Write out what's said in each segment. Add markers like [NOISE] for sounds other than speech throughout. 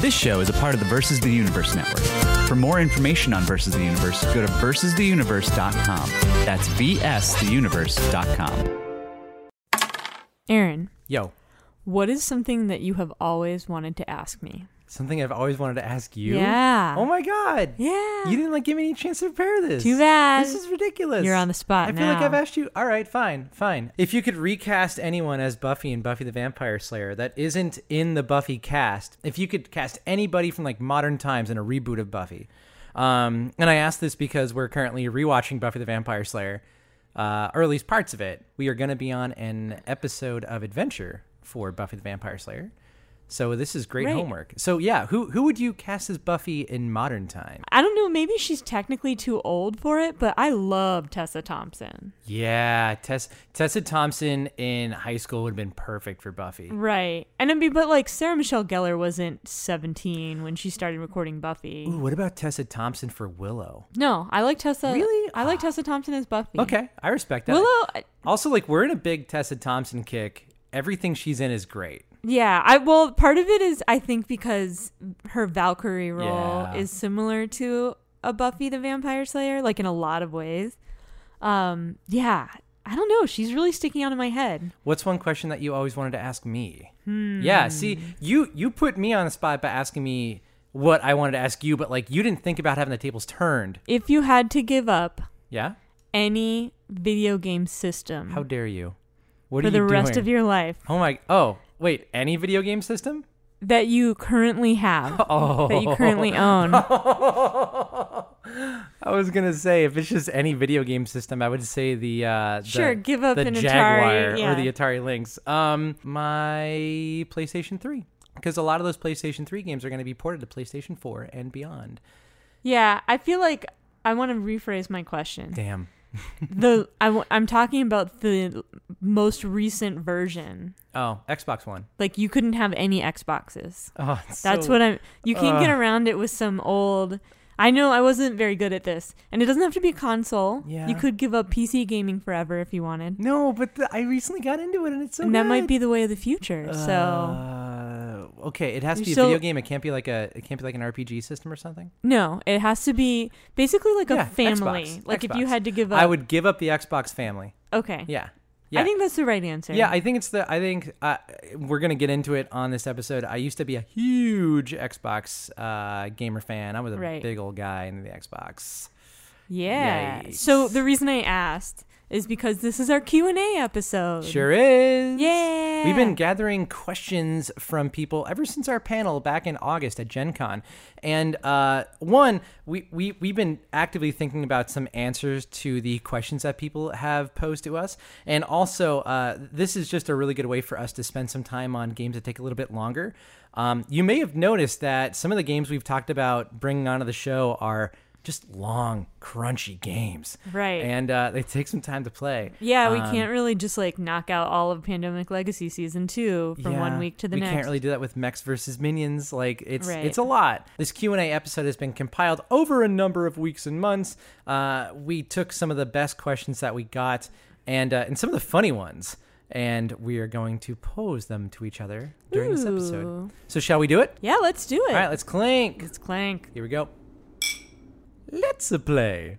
This show is a part of the Versus the Universe network. For more information on Versus the Universe, go to versustheuniverse.com. That's vstheuniverse.com. Aaron, Yo, what is something that you have always wanted to ask me? Something I've always wanted to ask you. Yeah. Oh my god. Yeah. You didn't like give me any chance to prepare this. Too bad. This is ridiculous. You're on the spot I feel like. I've asked you. All right, fine, fine. If you could recast anyone as Buffy and Buffy the Vampire Slayer that isn't in the Buffy cast, if you could cast anybody from like modern times in a reboot of Buffy, um, and I ask this because we're currently rewatching Buffy the Vampire Slayer, uh, or at least parts of it. We are going to be on an episode of Adventure for Buffy the Vampire Slayer. So this is great Right. homework. So yeah, who who would you cast as Buffy in modern time? I don't know, maybe she's technically too old for it, but I love Tessa Thompson. Yeah, Tess, Tessa Thompson in high school would have been perfect for Buffy. Right. And I mean, but like Sarah Michelle Gellar wasn't 17 when she started recording Buffy. Ooh, what about Tessa Thompson for Willow? No, I like Tessa. Really? I like ah. Tessa Thompson as Buffy. Okay, I respect that. Willow, Also, like we're in a big Tessa Thompson kick. Everything she's in is great. Yeah. I well, part of it is I think because her Valkyrie role Yeah. is similar to a Buffy the Vampire Slayer, like in a lot of ways. Um, yeah. I don't know. She's really sticking out in my head. What's one question that you always wanted to ask me? Hmm. Yeah, see, you you put me on the spot by asking me what I wanted to ask you, but like you didn't think about having the tables turned. If you had to give up Yeah? any video game system How dare you? What for the you rest of your life Oh my Oh, wait, any video game system? that you currently have, [LAUGHS] Oh. that you currently own. [LAUGHS] I was gonna say if it's just any video game system, I would say the uh, the- Sure, give up the an Atari, Jaguar yeah. or the Atari Lynx. Um, my PlayStation Three, because a lot of those PlayStation Three games are going to be ported to PlayStation Four and beyond. Yeah, I feel like I want to rephrase my question. Damn. the [LAUGHS] I, w- I'm talking about the most recent version. Oh, Xbox One. Like you couldn't have any Xboxes. Oh, That's so- what I'm. You can't get around it with some old. I know I wasn't very good at this, and it doesn't have to be a console. Yeah. You could give up PC gaming forever if you wanted, No, but the, I recently got into it, and it's so. and that might be the way of the future. so Uh, okay, it has to be a so- video game. It can't be like a. It can't be like an RPG system or something. no, it has to be basically like a family. Xbox, Like if you had to give up. I would give up the Xbox family. Okay. Yeah. Yeah. I think that's the right answer. Yeah, I think it's the. I think uh, we're gonna get into it on this episode. I used to be a huge Xbox uh, gamer fan. I was a Right. big old guy in the Xbox. Yeah. Yikes. So the reason I asked is because this is our Q and A episode. Sure is. Yeah. We've been gathering questions from people ever since our panel back in August at Gen Con. And uh, one, we, we, we've been actively thinking about some answers to the questions that people have posed to us. And also, uh, this is just a really good way for us to spend some time on games that take a little bit longer. Um, you may have noticed that some of the games we've talked about bringing onto the show are just long, crunchy games. Right. And uh, they take some time to play. Yeah, we Um, can't really just like knock out all of Pandemic Legacy season two from one week to the we next. We can't really do that with mechs versus minions. Like it's Right. it's a lot. This Q and A episode has been compiled over a number of weeks and months. Uh, we took some of the best questions that we got and uh, and some of the funny ones, and we are going to pose them to each other during this episode. So shall we do it? Yeah, let's do it. All right, let's clink. Let's clank. Here we go. Let's a play.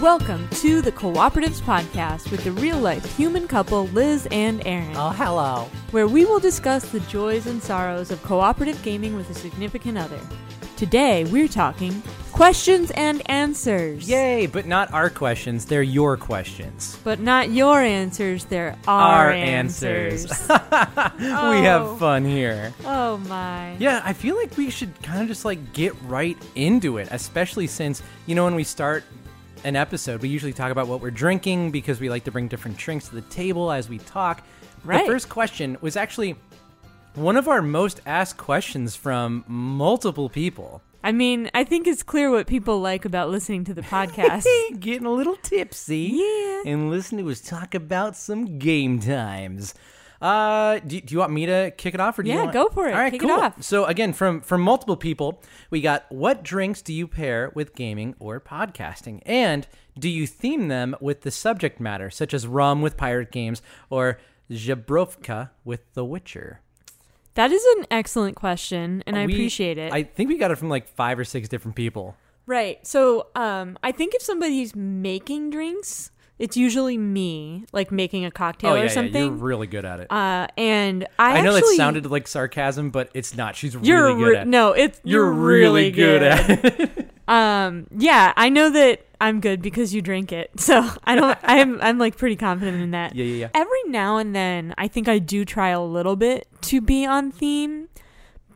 Welcome to the Cooperatives Podcast with the real life human couple Liz and Aaron, Oh, hello. where we will discuss the joys and sorrows of cooperative gaming with a significant other. Today, we're talking questions and answers. Yay! But not our questions; they're your questions. But not your answers, they're our, Our answers. answers. [LAUGHS] We Oh. have fun here. oh my. Yeah, I feel like we should kind of just like get right into it, especially since, you know, when we start an episode, we usually talk about what we're drinking because we like to bring different drinks to the table as we talk. Right. The first question was actually one of our most asked questions from multiple people. I mean, I think it's clear what people like about listening to the podcast. [LAUGHS] Getting a little tipsy. Yeah. And listening to us talk about some game times. Uh, do, do you want me to kick it off, or do you Yeah, want... go for it. All right, Kick it cool. off. So again, from from multiple people, we got what drinks do you pair with gaming or podcasting, and do you theme them with the subject matter, such as rum with pirate games or Zubrowka with The Witcher? That is an excellent question, and I We- appreciate it. I think we got it from like five or six different people. Right. So, um, I think if somebody's making drinks, it's usually me, like making a cocktail oh yeah, or yeah, something. you're really good at it. uh, and I, I know actually, that sounded like sarcasm, but it's not. She's You're really good re- at. it. no, it's You're, you're, really good, at it. [LAUGHS] Um, yeah, I know that I'm good because you drink it. [LAUGHS] So I don't. I'm I'm like pretty confident in that. Yeah, yeah, yeah. Every now and then, I think I do try a little bit to be on theme,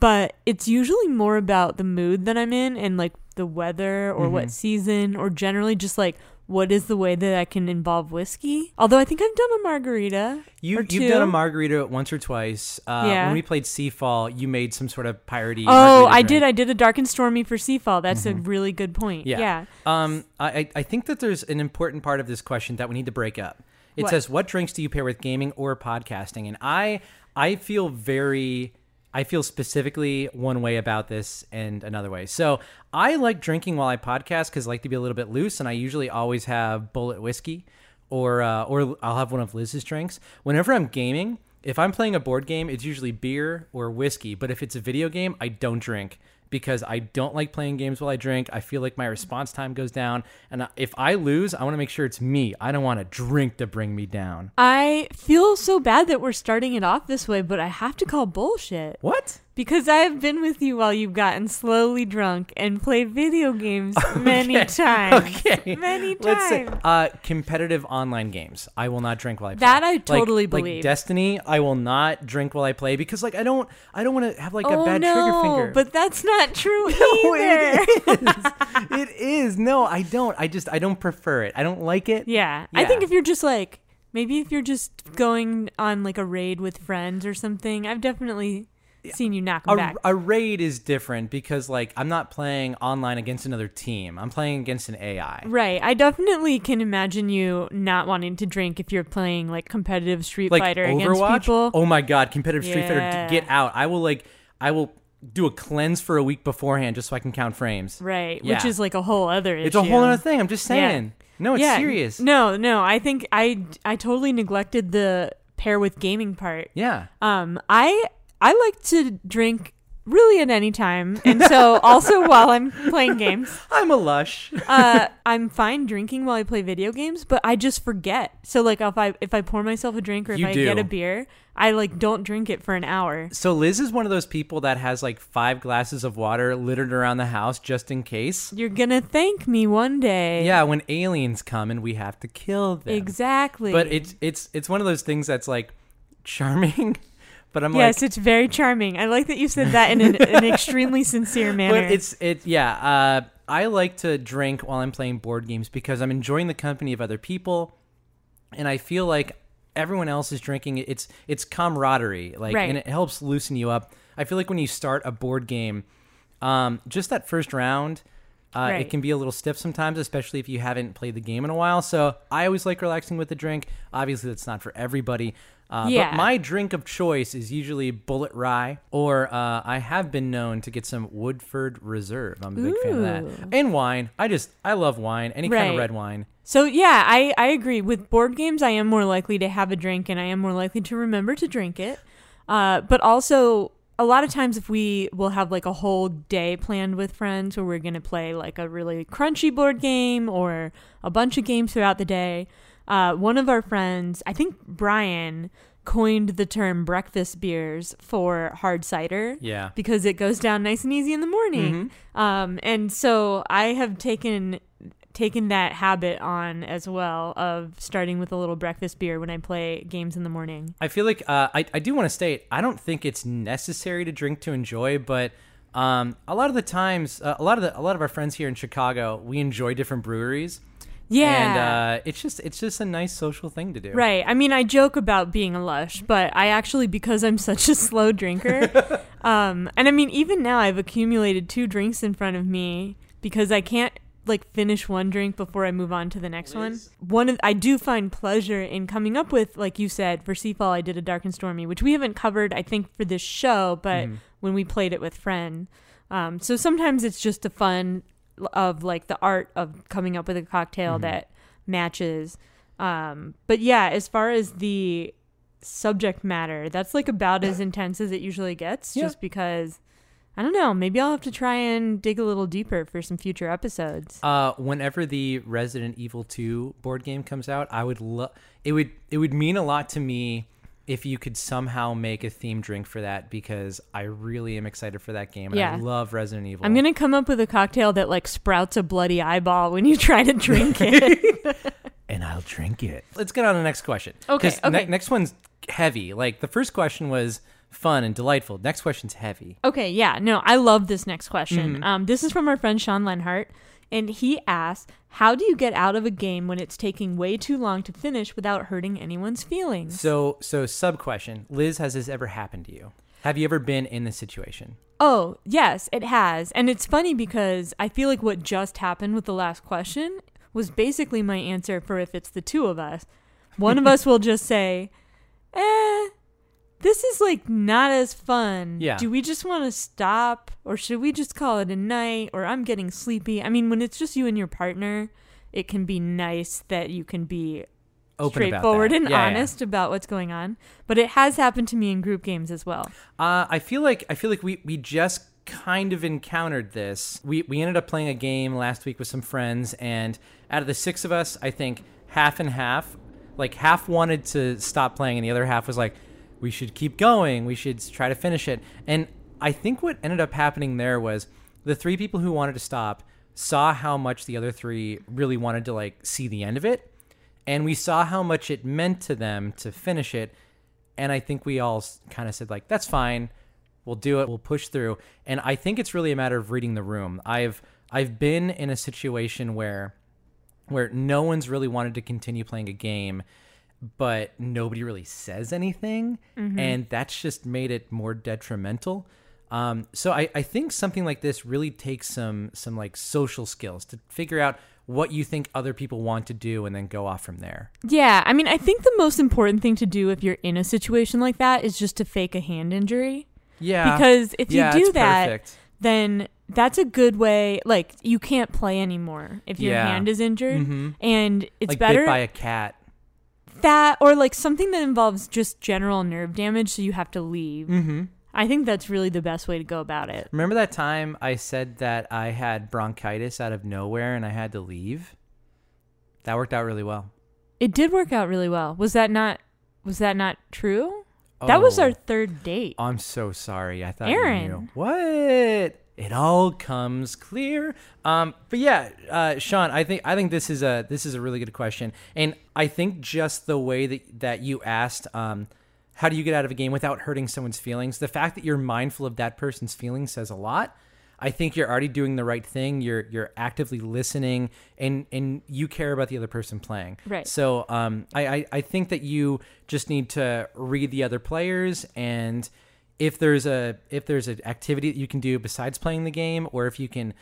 but it's usually more about the mood that I'm in and like the weather or Mm-hmm. what season or generally just like what is the way that I can involve whiskey. Although I think I've done a margarita. You you've done a margarita once or twice. Uh, Yeah. When we played Seafall, you made some sort of piratey. Oh, I drink. did. I did a dark and stormy for Seafall. That's a really good point. Yeah. yeah. Um, I I- I think that there's an important part of this question that we need to break up. It What? says, "What drinks do you pair with gaming or podcasting?" And I I feel very I feel specifically one way about this and another way. So I like drinking while I podcast because I like to be a little bit loose, and I usually always have Bulleit whiskey, or uh, or I'll have one of Liz's drinks. Whenever I'm gaming, if I'm playing a board game, it's usually beer or whiskey. But if it's a video game, I don't drink because I don't like playing games while I drink. I feel like my response time goes down. And if I lose, I want to make sure it's me. I don't want a drink to bring me down. I feel so bad that we're starting it off this way, but I have to call bullshit. What? Because I have been with you while you've gotten slowly drunk and played video games [LAUGHS] many Okay. times. Okay. Many Let's say uh, competitive online games. I will not drink while I play. That I Like- totally like, believe. Destiny, I will not drink while I play because like I don't I don't want to have like oh a bad no, trigger finger. but that's not true [LAUGHS] No, either. it [LAUGHS] is. it is. No, I don't. I just I don't prefer it. I don't like it. yeah. I think if you're just like maybe if you're just going on like a raid with friends or something, I've definitely seen you knock 'em a, back. a raid is different because like I'm not playing online against another team. I'm playing against an AI. Right. I definitely can imagine you not wanting to drink if you're playing like competitive Street Like Fighter Overwatch. against people. Oh my god, competitive Street Fighter, Yeah. d- get out! I will like I will do a cleanse for a week beforehand just so I can count frames. Right. Yeah. Which is like a whole other issue. It's a whole other thing. I'm just Yeah. saying. No, it's yeah. serious. No, no. I think I I totally neglected the pair with gaming part. Yeah. Um, I I like to drink really at any time, and so [LAUGHS] also while I'm playing games. I'm a lush. [LAUGHS] Uh, I'm fine drinking while I play video games, but I just forget. So like if I if I pour myself a drink or if You I get a beer, I like don't drink it for an hour. So Liz is one of those people that has like five glasses of water littered around the house just in case. You're gonna thank me one day. Yeah, when aliens come and we have to kill them. exactly. But it's it's it's one of those things that's like charming, [LAUGHS] but I'm yes, like it's very charming. I like that you said that in an, an [LAUGHS] extremely sincere manner. But it's it yeah. Uh, I like to drink while I'm playing board games because I'm enjoying the company of other people, and I feel like everyone else is drinking. It's it's camaraderie, like, Right. and it helps loosen you up. I feel like when you start a board game, um, just that first round. Uh, Right. It can be a little stiff sometimes, especially if you haven't played the game in a while. So I always like relaxing with a drink. Obviously, that's not for everybody. Uh, Yeah. But my drink of choice is usually Bulleit Rye, or uh, I have been known to get some Woodford Reserve. I'm a big fan of that. And wine. I just I love wine. Any kind of red wine. So yeah, I, I agree. With board games, I am more likely to have a drink, and I am more likely to remember to drink it. Uh, but also, a lot of times, if we will have like a whole day planned with friends, where we're gonna play like a really crunchy board game or a bunch of games throughout the day, uh, one of our friends, I think Brian, coined the term breakfast beers for hard cider Yeah. because it goes down nice and easy in the morning. Um, and so I have taken taken that habit on as well of starting with a little breakfast beer when I play games in the morning. I feel like uh, I I do want to state I don't think it's necessary to drink to enjoy, but um, a lot of the times, uh, a lot of the a lot of our friends here in Chicago, we enjoy different breweries. Yeah. And uh, it's just it's just a nice social thing to do. Right. I mean, I joke about being a lush, but I actually, because I'm such a [LAUGHS] slow drinker, [LAUGHS] um, and I mean, even now I've accumulated two drinks in front of me because I can't like finish one drink before I move on to the next one. One of I do find pleasure in coming up with, like you said, for Seafall I did a dark and stormy, which we haven't covered, I think, for this show, but Mhm. when we played it with friend. Um, so sometimes it's just the fun of like the art of coming up with a cocktail Mhm. that matches. Um, but yeah, as far as the subject matter, that's like about as intense as it usually gets, Yeah. just because. I don't know. Maybe I'll have to try and dig a little deeper for some future episodes. Uh, whenever the Resident Evil 2 board game comes out, I would love it would it would mean a lot to me if you could somehow make a themed drink for that because I really am excited for that game and I love Resident Evil. I'm gonna come up with a cocktail that like sprouts a bloody eyeball when you try to drink it. [LAUGHS] and I'll drink it. Let's get on to the next question. Okay, 'Cause ne- okay. next one's heavy. Like the first question was fun and delightful. Next question's heavy. okay, yeah, no, I love this next question. Mhm. Um, this is from our friend Sean Lenhart, and he asks, "How do you get out of a game when it's taking way too long to finish without hurting anyone's feelings?" So so sub question. Liz, has this ever happened to you? Have you ever been in this situation? Oh, yes, it has. And it's funny because I feel like what just happened with the last question was basically my answer for if it's the two of us. One of us will just [LAUGHS] say, eh, this is like not as fun. Yeah. Do we just want to stop or should we just call it a night or I'm getting sleepy? I mean, when it's just you and your partner, it can be nice that you can be Open about straightforward and Yeah, yeah. honest about what's going on. But it has happened to me in group games as well. Uh, I feel like I feel like we we just kind of encountered this. We we ended up playing a game last week with some friends, and out of the six of us, I think half and half, like half wanted to stop playing, and the other half was like, we should keep going. We should try to finish it. And I think what ended up happening there was the three people who wanted to stop saw how much the other three really wanted to like see the end of it. And we saw how much it meant to them to finish it. And i think we all kind of said like that's fine. We'll do it. We'll push through. And i think it's really a matter of reading the room. I've i've been in a situation where where no one's really wanted to continue playing a game but nobody really says anything and that's just made it more detrimental um, so I, I think something like this really takes some some like social skills to figure out what you think other people want to do and then go off from there Yeah, I mean, I think the most important thing to do if you're in a situation like that is just to fake a hand injury. yeah Because if you do that, perfect. Then that's a good way. Like, you can't play anymore if your Yeah. hand is injured. Mhm. And it's like better bit by a cat that or like something that involves just general nerve damage, so you have to leave. mm-hmm. I think that's really the best way to go about it. remember that time i said that i had bronchitis out of nowhere and i had to leave that worked out really well It did work out really well. Was that not? Was that not true? That was Oh. our third date. I'm so sorry. I thought Aaron. you knew. What? It all comes clear. Um, but yeah, uh, Sean, I think I think this is a this is a really good question, and I think just the way that that you asked, um, how do you get out of a game without hurting someone's feelings? The fact that you're mindful of that person's feelings says a lot. I think you're already doing the right thing. You're you're actively listening, and and you care about the other person playing. Right. So um, I, I I think that you just need to read the other players, and if there's a if there's an activity that you can do besides playing the game, or if you can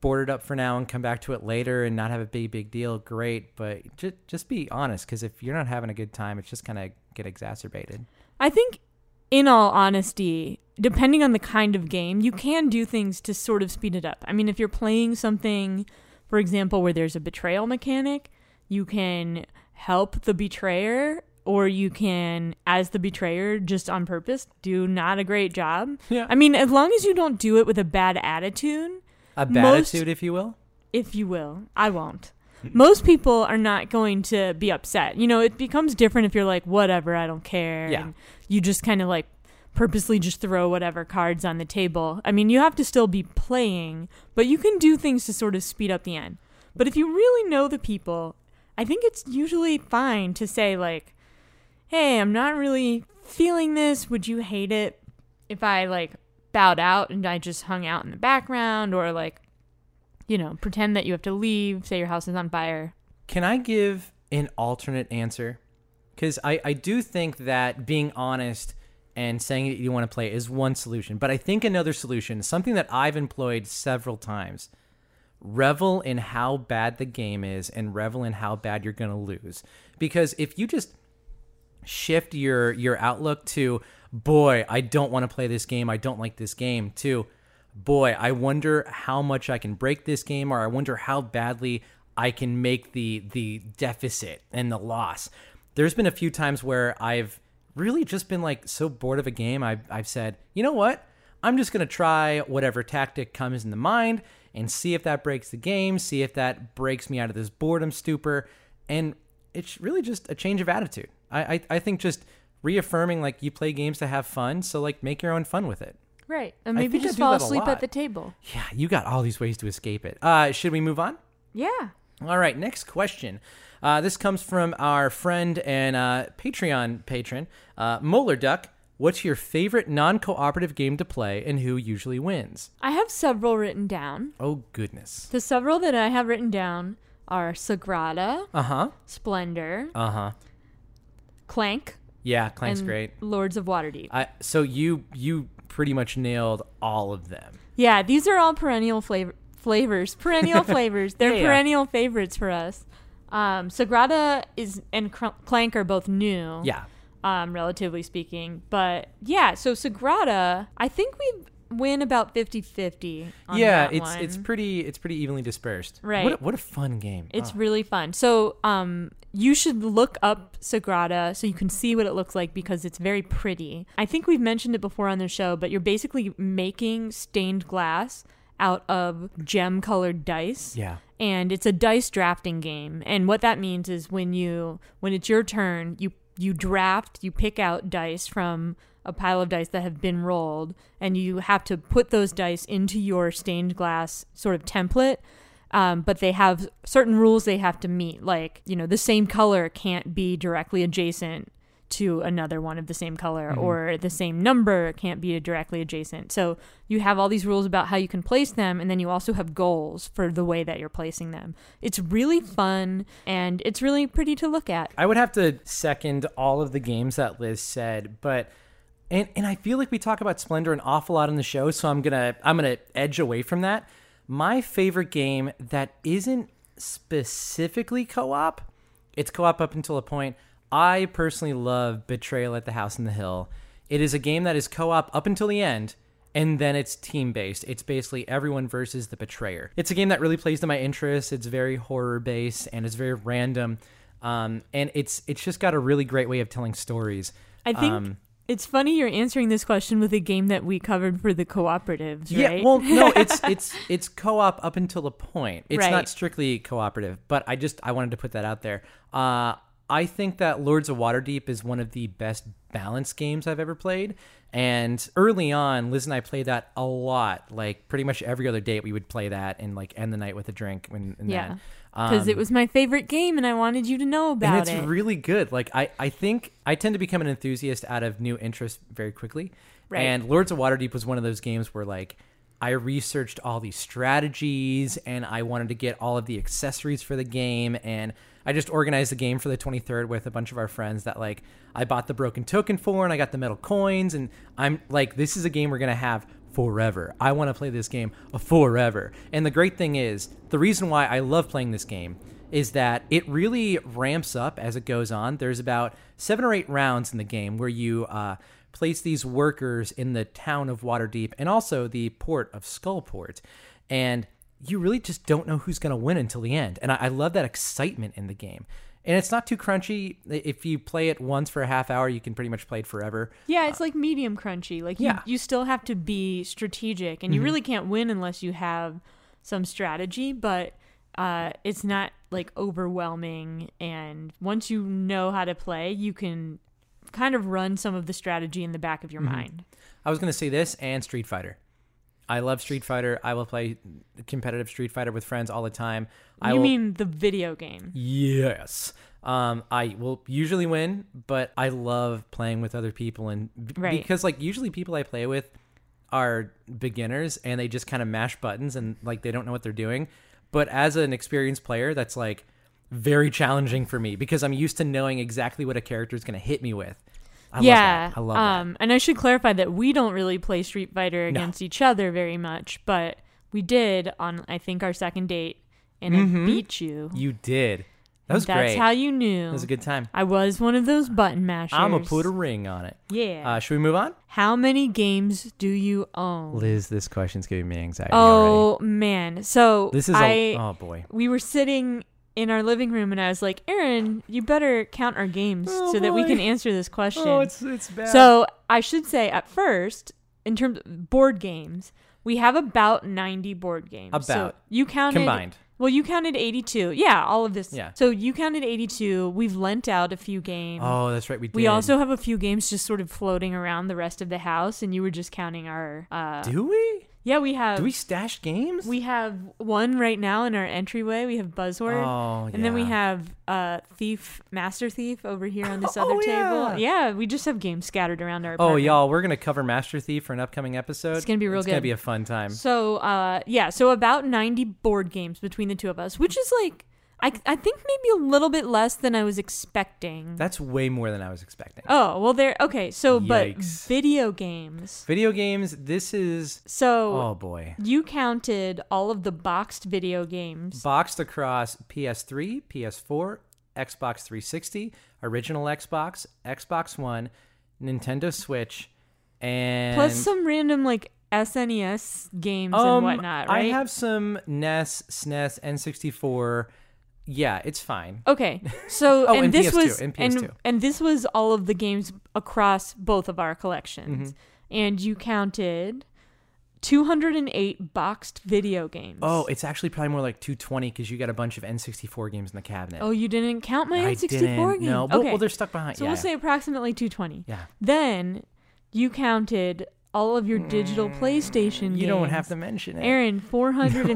board it up for now and come back to it later and not have a big big deal, great. But just just be honest, because if you're not having a good time, it's just gonna get exacerbated. I think, in all honesty, depending on the kind of game, you can do things to sort of speed it up. I mean, if you're playing something, for example, where there's a betrayal mechanic, you can help the betrayer, or you can, as the betrayer, just on purpose, do not a great job. Yeah. I mean, as long as you don't do it with a bad attitude, A Most- attitude, if you will. if you will. I won't. Most people are not going to be upset. You know, it becomes different if you're like, whatever, I don't care. Yeah. And you just kind of like purposely just throw whatever cards on the table. I mean, you have to still be playing, but you can do things to sort of speed up the end. But if you really know the people, I think it's usually fine to say, like, hey, I'm not really feeling this. Would you hate it if I like bowed out and I just hung out in the background or like, you know, pretend that you have to leave, say your house is on fire. Can I give an alternate answer? Because I, I do think that being honest and saying that you want to play is one solution. But I think another solution, something that I've employed several times revel in how bad the game is and revel in how bad you're going to lose. Because if you just shift your your outlook to boy, I don't want to play this game, I don't like this game to boy, I wonder how much I can break this game or I wonder how badly I can make the the deficit and the loss. There's been a few times where I've really just been like so bored of a game, I've, I've said, you know what? I'm just to try whatever tactic comes in the mind and see if that breaks the game, see if that breaks me out of this boredom stupor. And it's really just a change of attitude. I, I, I think just reaffirming like you play games to have fun, so like make your own fun with it. Right. And maybe just fall asleep at the table. Yeah, you got all these ways to escape it. Uh, should we move on? Yeah. All right, next question. Uh, this comes from our friend and uh, Patreon patron, uh, Molar Duck. What's your favorite non cooperative game to play and who usually wins? I have several written down. Oh, goodness. The several that I have written down are Sagrada, Uh huh. Splendor, Uh huh. Clank, Yeah, Clank's and great. Lords of Waterdeep. I, so you you pretty much nailed all of them. Yeah, these are all perennial flavor flavors. Perennial [LAUGHS] flavors. They're Yeah, yeah. perennial favorites for us. Um, Sagrada is and Cr- Clank are both new. Yeah. Um, relatively speaking. But yeah, so Sagrada, I think we win about 50-50 yeah, it's one. it's pretty it's pretty evenly dispersed. Right. What a, what a fun game. It's Oh. really fun. So, um, you should look up Sagrada so you can see what it looks like because it's very pretty. I think we've mentioned it before on the show, but you're basically making stained glass out of gem colored dice. yeah. And it's a dice drafting game. And what that means is when you when it's your turn, you you draft, you pick out dice from a pile of dice that have been rolled and you have to put those dice into your stained glass sort of template um, but they have certain rules they have to meet. Like you know the same color can't be directly adjacent to another one of the same color or the same number can't be directly adjacent. So you have all these rules about how you can place them and then you also have goals for the way that you're placing them. It's really fun and it's really pretty to look at. I would have to second all of the games that Liz said, but and and I feel like we talk about Splendor an awful lot on the show, so I'm gonna I'm gonna edge away from that. My favorite game that isn't specifically co-op, it's co-op up until a point. I personally love Betrayal at the House in the Hill. It is a game that is co-op up until the end, and then it's team based. It's basically everyone versus the betrayer. It's a game that really plays to my interests. It's very horror based and it's very random, um, and it's it's just got a really great way of telling stories. i think Um, it's funny you're answering this question with a game that we covered for the cooperatives Yeah, well, no, it's [LAUGHS] it's it's co-op up until a point. It's Right. not strictly cooperative, but I just I wanted to put that out there. Uh, I think that Lords of Waterdeep is one of the best balanced games I've ever played. And early on, Liz and I played that a lot. Like pretty much every other date, we would play that and like end the night with a drink. And, and Yeah. that. Because it Um, was my favorite game and I wanted you to know about it. and it's it. really good. Like I, I think I tend to become an enthusiast out of new interests very quickly. Right. And Lords of Waterdeep was one of those games where like I researched all these strategies and I wanted to get all of the accessories for the game and I just organized the game for the 23rd with a bunch of our friends that like I bought the broken token for and I got the metal coins and I'm like this is a game we're going to have forever. I want to play this game forever. And the great thing is, the reason why I love playing this game is that it really ramps up as it goes on. There's about seven or eight rounds in the game where you uh, place these workers in the town of Waterdeep and also the port of Skullport. And you really just don't know who's going to win until the end. And I, I love that excitement in the game. And it's not too crunchy. If you play it once for a half hour, you can pretty much play it forever. yeah, it's uh, like medium crunchy. Like you, Yeah. you still have to be strategic and you mhm. really can't win unless you have some strategy, but uh, it's not like overwhelming. And once you know how to play, you can kind of run some of the strategy in the back of your mm-hmm. mind. I was going to say this and Street Fighter. I love Street Fighter. I will play competitive Street Fighter with friends all the time. I you will, mean the video game? yes. Um, I will usually win, but I love playing with other people and b- Right. because like usually people I play with are beginners and they just kind of mash buttons and like they don't know what they're doing. But as an experienced player, that's like very challenging for me because I'm used to knowing exactly what a character is going to hit me with. I yeah, love that. I love that. um, and I should clarify that we don't really play Street Fighter No. against each other very much, but We did on I think our second date, and I Mhm. beat you. You did. That was great. That's great. how you knew. It was a good time. I was one of those button mashers. I'm gonna put a ring on it. yeah. Uh, should we move on? how many games do you own? Liz, this question's giving me anxiety already. Oh man. So This is I a oh boy. we were sitting in our living room and I was like, Aaron, you better count our games Oh, so that we can answer this question. Oh, it's it's bad. so I should say at first, in terms of board games, we have about 90 board games. So About. you counted combined. Well, you counted 82. Yeah, all of this. Yeah. So you counted 82. We've lent out a few games. Oh, that's right. We did. we also have a few games just sort of floating around the rest of the house, and you were just counting our. Uh, do we? Yeah, we have. Do we stash games? We have one right now in our entryway. We have Buzzword. Oh, And then we have uh, Thief, Master Thief over here on this [LAUGHS] Oh, other yeah. table. Yeah, we just have games scattered around our Oh, y'all, we're gonna cover Master Thief for an upcoming episode. It's gonna be real good. It's gonna be a fun time. So, uh, yeah, so about 90 board games between the two of us, which is like, I, I think maybe a little bit less than I was expecting. That's way more than I was expecting. oh, well, there, okay, so, but Yikes. video games. Video games. This is. So, Oh boy. you counted all of the boxed video games. Boxed across PS3, PS4, Xbox 360, original Xbox, Xbox One, Nintendo Switch, and plus some random, like, SNES games um, and whatnot, right? I have some NES, SNES, N64. Yeah, it's fine. Okay, so [LAUGHS] Oh, and and this PS2, was and and PS2. and this was all of the games across both of our collections, Mm-hmm. and you counted 208 boxed video games. Oh, it's actually probably more like 220 because you got a bunch of N64 games in the cabinet. oh, you didn't count my I N64 didn't. games. No, well, okay, well, they're stuck behind. so yeah, we'll say approximately 220. Yeah. Then you counted all of your digital PlayStation games. Mm, You don't have to mention it. Aaron, [LAUGHS]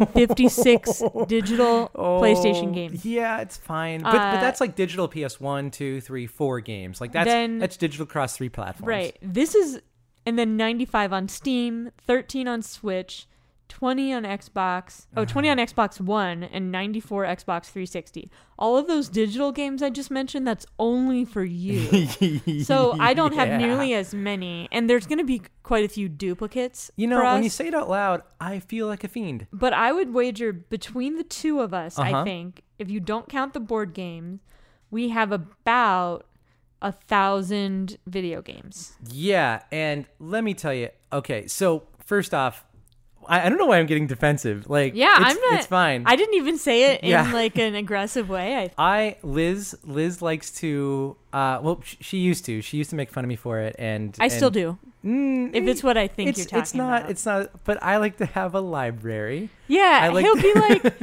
456 digital PlayStation Oh, games. Yeah, it's fine. But, but Uh, that's like digital PS1, 2, 3, 4 games. Like that's Then- that's digital across three platforms. Right. This is and then 95 on Steam, 13 on Switch, 20 on Xbox. Oh, 20 on [SIGHS] Xbox 1 and 94 Xbox 360. All of those digital games I just mentioned, that's only for you. [LAUGHS] so I don't have nearly as many and there's going to be quite a few duplicates You know, when you say it out loud, I feel like a fiend. but I would wager between the two of us, I Uh-huh. think, if you don't count the board games, we have about a thousand video games. Yeah, and let me tell you. Okay, so first off, I, I don't know why I'm getting defensive. Like, Yeah, it's, I'm not. It's fine. I didn't even say it Yeah. in like an [LAUGHS] aggressive way. I, I Liz Liz likes to uh well sh- she used to she used to make fun of me for it and I still do. Mm, If it's what I think it's you're talking it's not about. it's not but I like to have a library. yeah, I like he'll to- be [LAUGHS] like,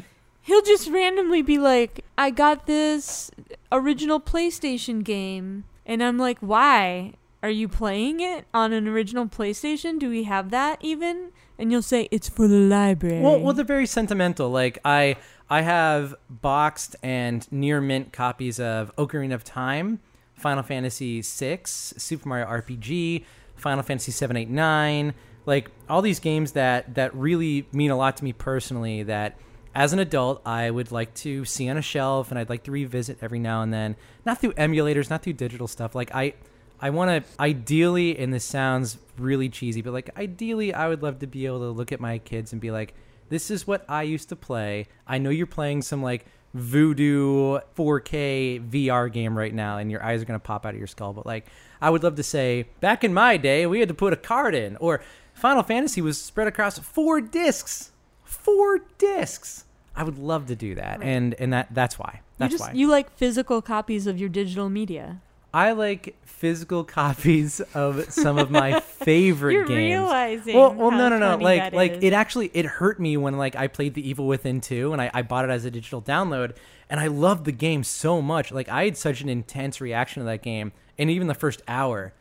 he'll just randomly be like, "I got this original PlayStation game," and I'm like, "Why? Are you playing it on an original PlayStation? Do we have that even?" And you'll say, "It's for the library." Well, well, they're very sentimental. Like I, I have boxed and near mint copies of Ocarina of Time, Final Fantasy VI, Super Mario RPG, Final Fantasy Seven, Eight, Nine. Like all these games that that really mean a lot to me personally. That as an adult, I would like to see on a shelf, and I'd like to revisit every now and then. Not through emulators, not through digital stuff. Like I. I want to ideally, and this sounds really cheesy, but like ideally, I would love to be able to look at my kids and be like, "This is what I used to play. I know you're playing some like voodoo 4K VR game right now, and your eyes are gonna pop out of your skull." But like, I would love to say, back in my day, we had to put a card in, or Final Fantasy was spread across four discs, four discs. I would love to do that, and and that that's why. you That's just why. you like physical copies of your digital media. I like physical [LAUGHS] copies of some of my [LAUGHS] favorite You're games. realizing well, well, no, no, no. Like, like is. it actually it hurt me when like I played The Evil Within 2 and I, I bought it as a digital download and I loved the game so much. Like I had such an intense reaction to that game and even the first hour.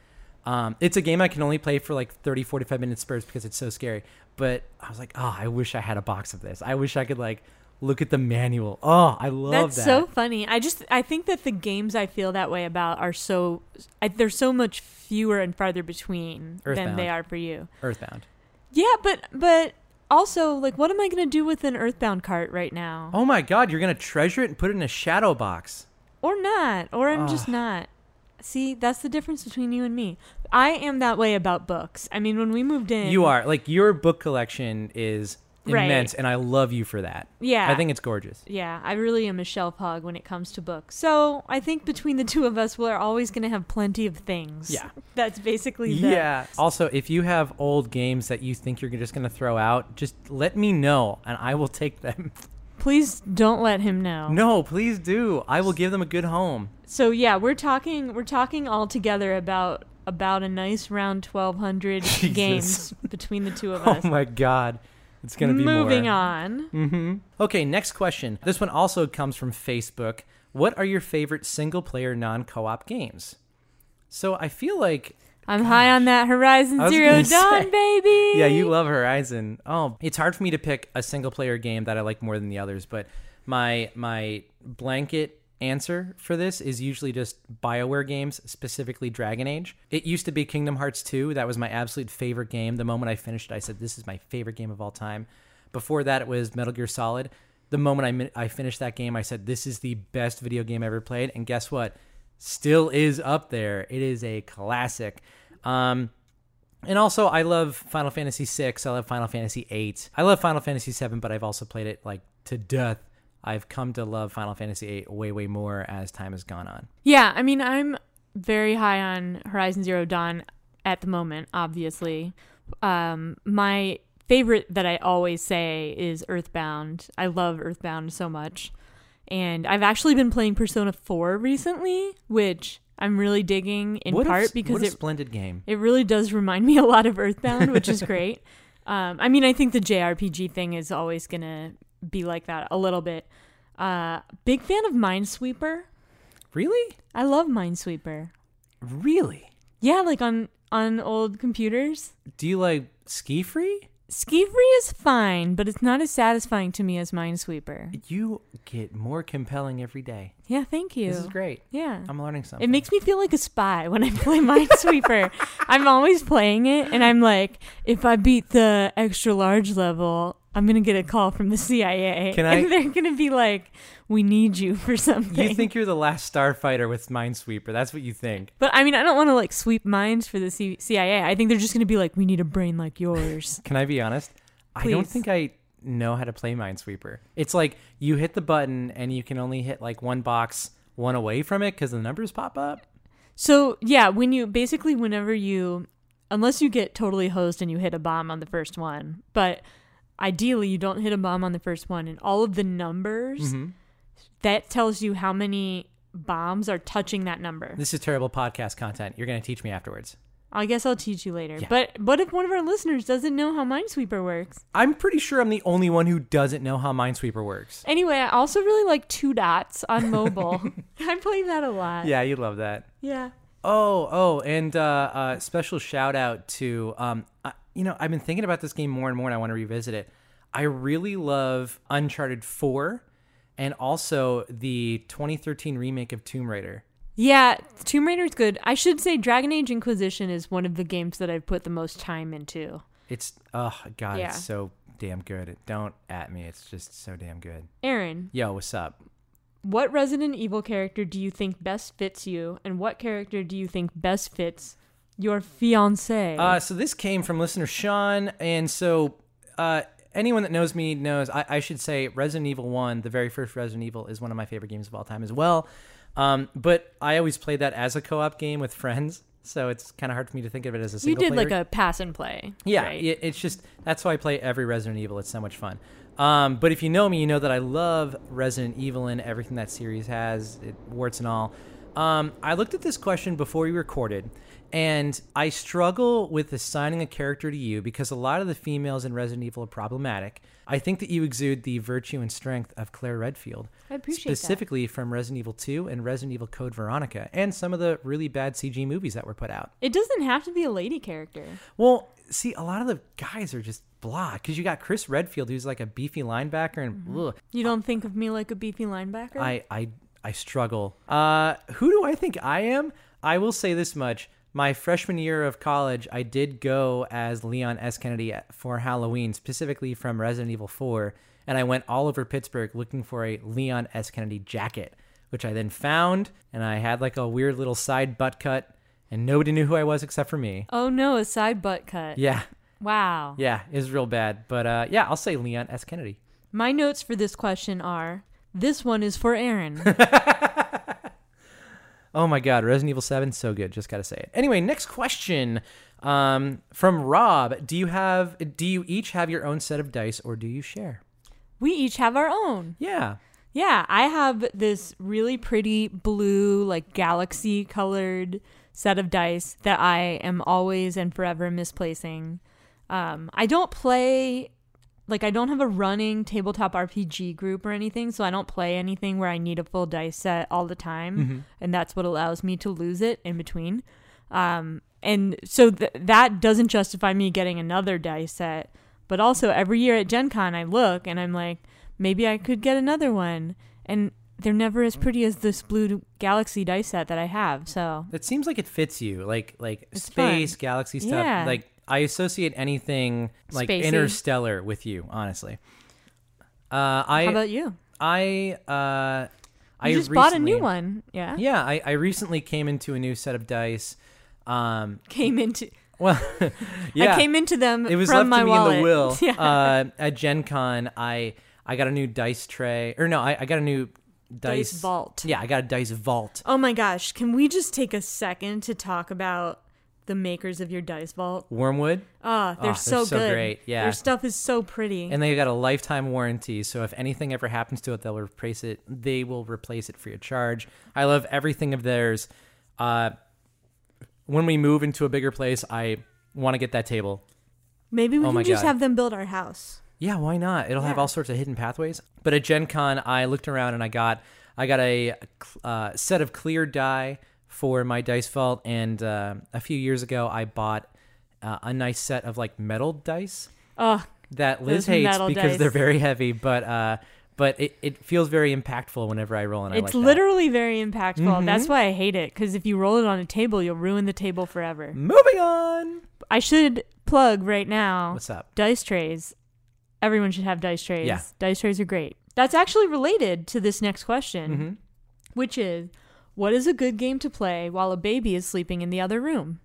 Um, it's a game I can only play for like 30, 45 minutes spurts because it's so scary. But I was like, oh, I wish I had a box of this. I wish I could like look at the manual. Oh, I love That's that. so funny. I just I think that the games I feel that way about are so I, they're so much fewer and farther between than they are for you. Earthbound. Yeah, but but also like what am I going to do with an Earthbound cart right now? Oh my god, you're gonna treasure it and put it in a shadow box. Or not, or I'm just not. See, that's the difference between you and me. I am that way about books. I mean, when we moved in, You are like your book collection is Right. immense, and I love you for that. Yeah. I think it's gorgeous. Yeah, I really am a shelf hog when it comes to books. So I think between the two of us, we're always going to have plenty of things. Yeah. [LAUGHS] That's basically the. Yeah. Also, if you have old games that you think you're just going to throw out, just let me know and I will take them. [LAUGHS] Please don't let him know. no, please do. I will give them a good home. So yeah, we're talking we're talking all together about about a nice round 1200 [LAUGHS] Jesus. games between the two of oh us. Oh my god. It's going to be Moving more. on. Mm-hmm. Okay, next question. This one also comes from Facebook. What are your favorite single player non co op games? So I feel like, I'm high on that Horizon Zero Dawn, say. [LAUGHS] baby. yeah, you love Horizon. Oh, it's hard for me to pick a single player game that I like more than the others, but my my blanket answer for this is usually just BioWare games, specifically Dragon Age. It used to be Kingdom Hearts 2. That was my absolute favorite game. The moment I finished it, I said, This is my favorite game of all time. Before that, it was Metal Gear Solid. The moment I, I finished that game, I said, This is the best video game I ever played. And guess what? Still is up there. It is a classic. Um, and also, I love Final Fantasy VI. I love Final Fantasy VIII. I love Final Fantasy VII, but I've also played it like to death. I've come to love Final Fantasy VIII way, way more as time has gone on. Yeah, I mean, I'm very high on Horizon Zero Dawn at the moment, obviously. Um, my favorite that I always say is Earthbound. I love Earthbound so much. And I've actually been playing Persona 4 recently, which I'm really digging in what part s- because what a it, splendid game. it really does remind me a lot of Earthbound, which is [LAUGHS] great. Um, I mean, I think the JRPG thing is always going to be like that a little bit. Uh, big fan of Minesweeper. Really? I love Minesweeper. Really? Yeah, like on on old computers. Do you like Ski Free? Ski Free is fine, but it's not as satisfying to me as Minesweeper. You get more compelling every day. Yeah, thank you. This is great. Yeah. I'm learning something. It makes me feel like a spy when I play [LAUGHS] Minesweeper. I'm always playing it, and I'm like, if I beat the extra large level, I'm gonna get a call from the CIA, Can [LAUGHS] I- and they're gonna be like, "We need you for something." you think you're the last starfighter with Minesweeper. That's what you think. but I mean, I don't want to like sweep minds for the C- CIA. I think they're just gonna be like, "We need a brain like yours." [LAUGHS] Can I be honest? I don't Please. think I know how to play Minesweeper. It's like you hit the button and you can only hit like one box one away from it because the numbers pop up. So yeah, when you basically whenever you unless you get totally hosed and you hit a bomb on the first one, but ideally you don't hit a bomb on the first one and all of the numbers Mm-hmm. that tells you how many bombs are touching that number. This is terrible podcast content. You're going to teach me afterwards. I guess I'll teach you later. Yeah. But what if one of our listeners doesn't know how Minesweeper works? I'm pretty sure I'm the only one who doesn't know how Minesweeper works. Anyway, I also really like two dots on mobile. [LAUGHS] [LAUGHS] I play that a lot. Yeah, you love that. Yeah. Oh, oh, and uh, uh, special shout out to um, uh, you know, I've been thinking about this game more and more, and I want to revisit it. I really love Uncharted Four, and also the 2013 remake of Tomb Raider. Yeah, Tomb Raider is good. I should say Dragon Age Inquisition is one of the games that I've put the most time into. It's oh god, Yeah. it's so damn good. Don't at me. It's just so damn good. Aaron, Yo, what's up? what Resident Evil character do you think best fits you, and what character do you think best fits your fiance? Uh, so this came from listener Sean, and so uh, anyone that knows me knows I, I should say Resident Evil One, the very first Resident Evil, is one of my favorite games of all time as well. Um, but I always played that as a co-op game with friends, so it's kind of hard for me to think of it as a Single you did player. like a pass and play. Yeah, right? it, it's just that's why I play every Resident Evil. It's so much fun. Um, but if you know me, you know that I love Resident Evil and everything that series has, it, warts and all. Um, I looked at this question before we recorded, and I struggle with assigning a character to you because a lot of the females in Resident Evil are problematic. I think that you exude the virtue and strength of Claire Redfield, I appreciate that. specifically from Resident Evil 2 and Resident Evil Code Veronica, and some of the really bad CG movies that were put out. It doesn't have to be a lady character. Well, see, a lot of the guys are just blah because you got Chris Redfield, who's like a beefy linebacker, and ugh, You don't think of me like a beefy linebacker? I, I, I struggle. Uh, who do I think I am? I will say this much: my freshman year of college, I did go as Leon S. Kennedy for Halloween, specifically from Resident Evil 4, and I went all over Pittsburgh looking for a Leon S. Kennedy jacket, which I then found, and I had like a weird little side butt cut, and nobody knew who I was except for me. oh no, a side butt cut. Yeah. Wow. Yeah, it was real bad. But uh, yeah, I'll say Leon S. Kennedy. My notes for this question are this one is for Aaron. [LAUGHS] Oh my god, Resident Evil 7 so good, just got to say it. Anyway, next question um, from Rob. Do you have do you each have your own set of dice or do you share? we each have our own. Yeah. Yeah, I have this really pretty blue, like galaxy colored set of dice that I am always and forever misplacing. Um, I don't play, like, I don't have a running tabletop RPG group or anything, so I don't play anything where I need a full dice set all the time, and that's what allows me to lose it in between. Um, and so th- that doesn't justify me getting another dice set, but also every year at Gen Con, I look and I'm like, maybe I could get another one. And they're never as pretty as this blue galaxy dice set that I have. So It seems like it fits you. Like like It's space, fun. galaxy stuff. Yeah. Like I associate anything like Spacey. interstellar with you, honestly. Uh I how about you? I uh I just bought a new one. Yeah. Yeah, I, I recently came into a new set of dice. Um Came into well [LAUGHS] yeah. I came into them it was from left my to me wallet. in the will. [LAUGHS] yeah. Uh, at Gen Con, I I got a new dice tray, or no, I, I got a new dice, Dice vault. Yeah, I got a dice vault. oh my gosh, can we just take a second to talk about the makers of your dice vault? Wyrmwood, Ah, they're, they're so so good. great, yeah. Their stuff is so pretty. and they've got a lifetime warranty. So if anything ever happens to it, they'll replace it. They will replace it free of charge. I love everything of theirs. Uh, when we move into a bigger place, I want to get that table. Maybe we Oh can just God. have them build our house. Yeah, why not? It'll have all sorts of hidden pathways. But at Gen Con, I looked around and I got I got a uh, set of clear die for my dice vault, and uh, a few years ago, I bought uh, a nice set of like metal dice Oh, that Liz hates because dice. they're very heavy, but uh, but it, it feels very impactful whenever I roll, and it's like that. literally very impactful. Mhm. That's why I hate it because if you roll it on a table, you'll ruin the table forever. Moving on. I should plug right now What's up? dice trays. Everyone should have dice trays. Yeah. Dice trays are great. That's actually related to this next question, hmm which is what is a good game to play while a baby is sleeping in the other room?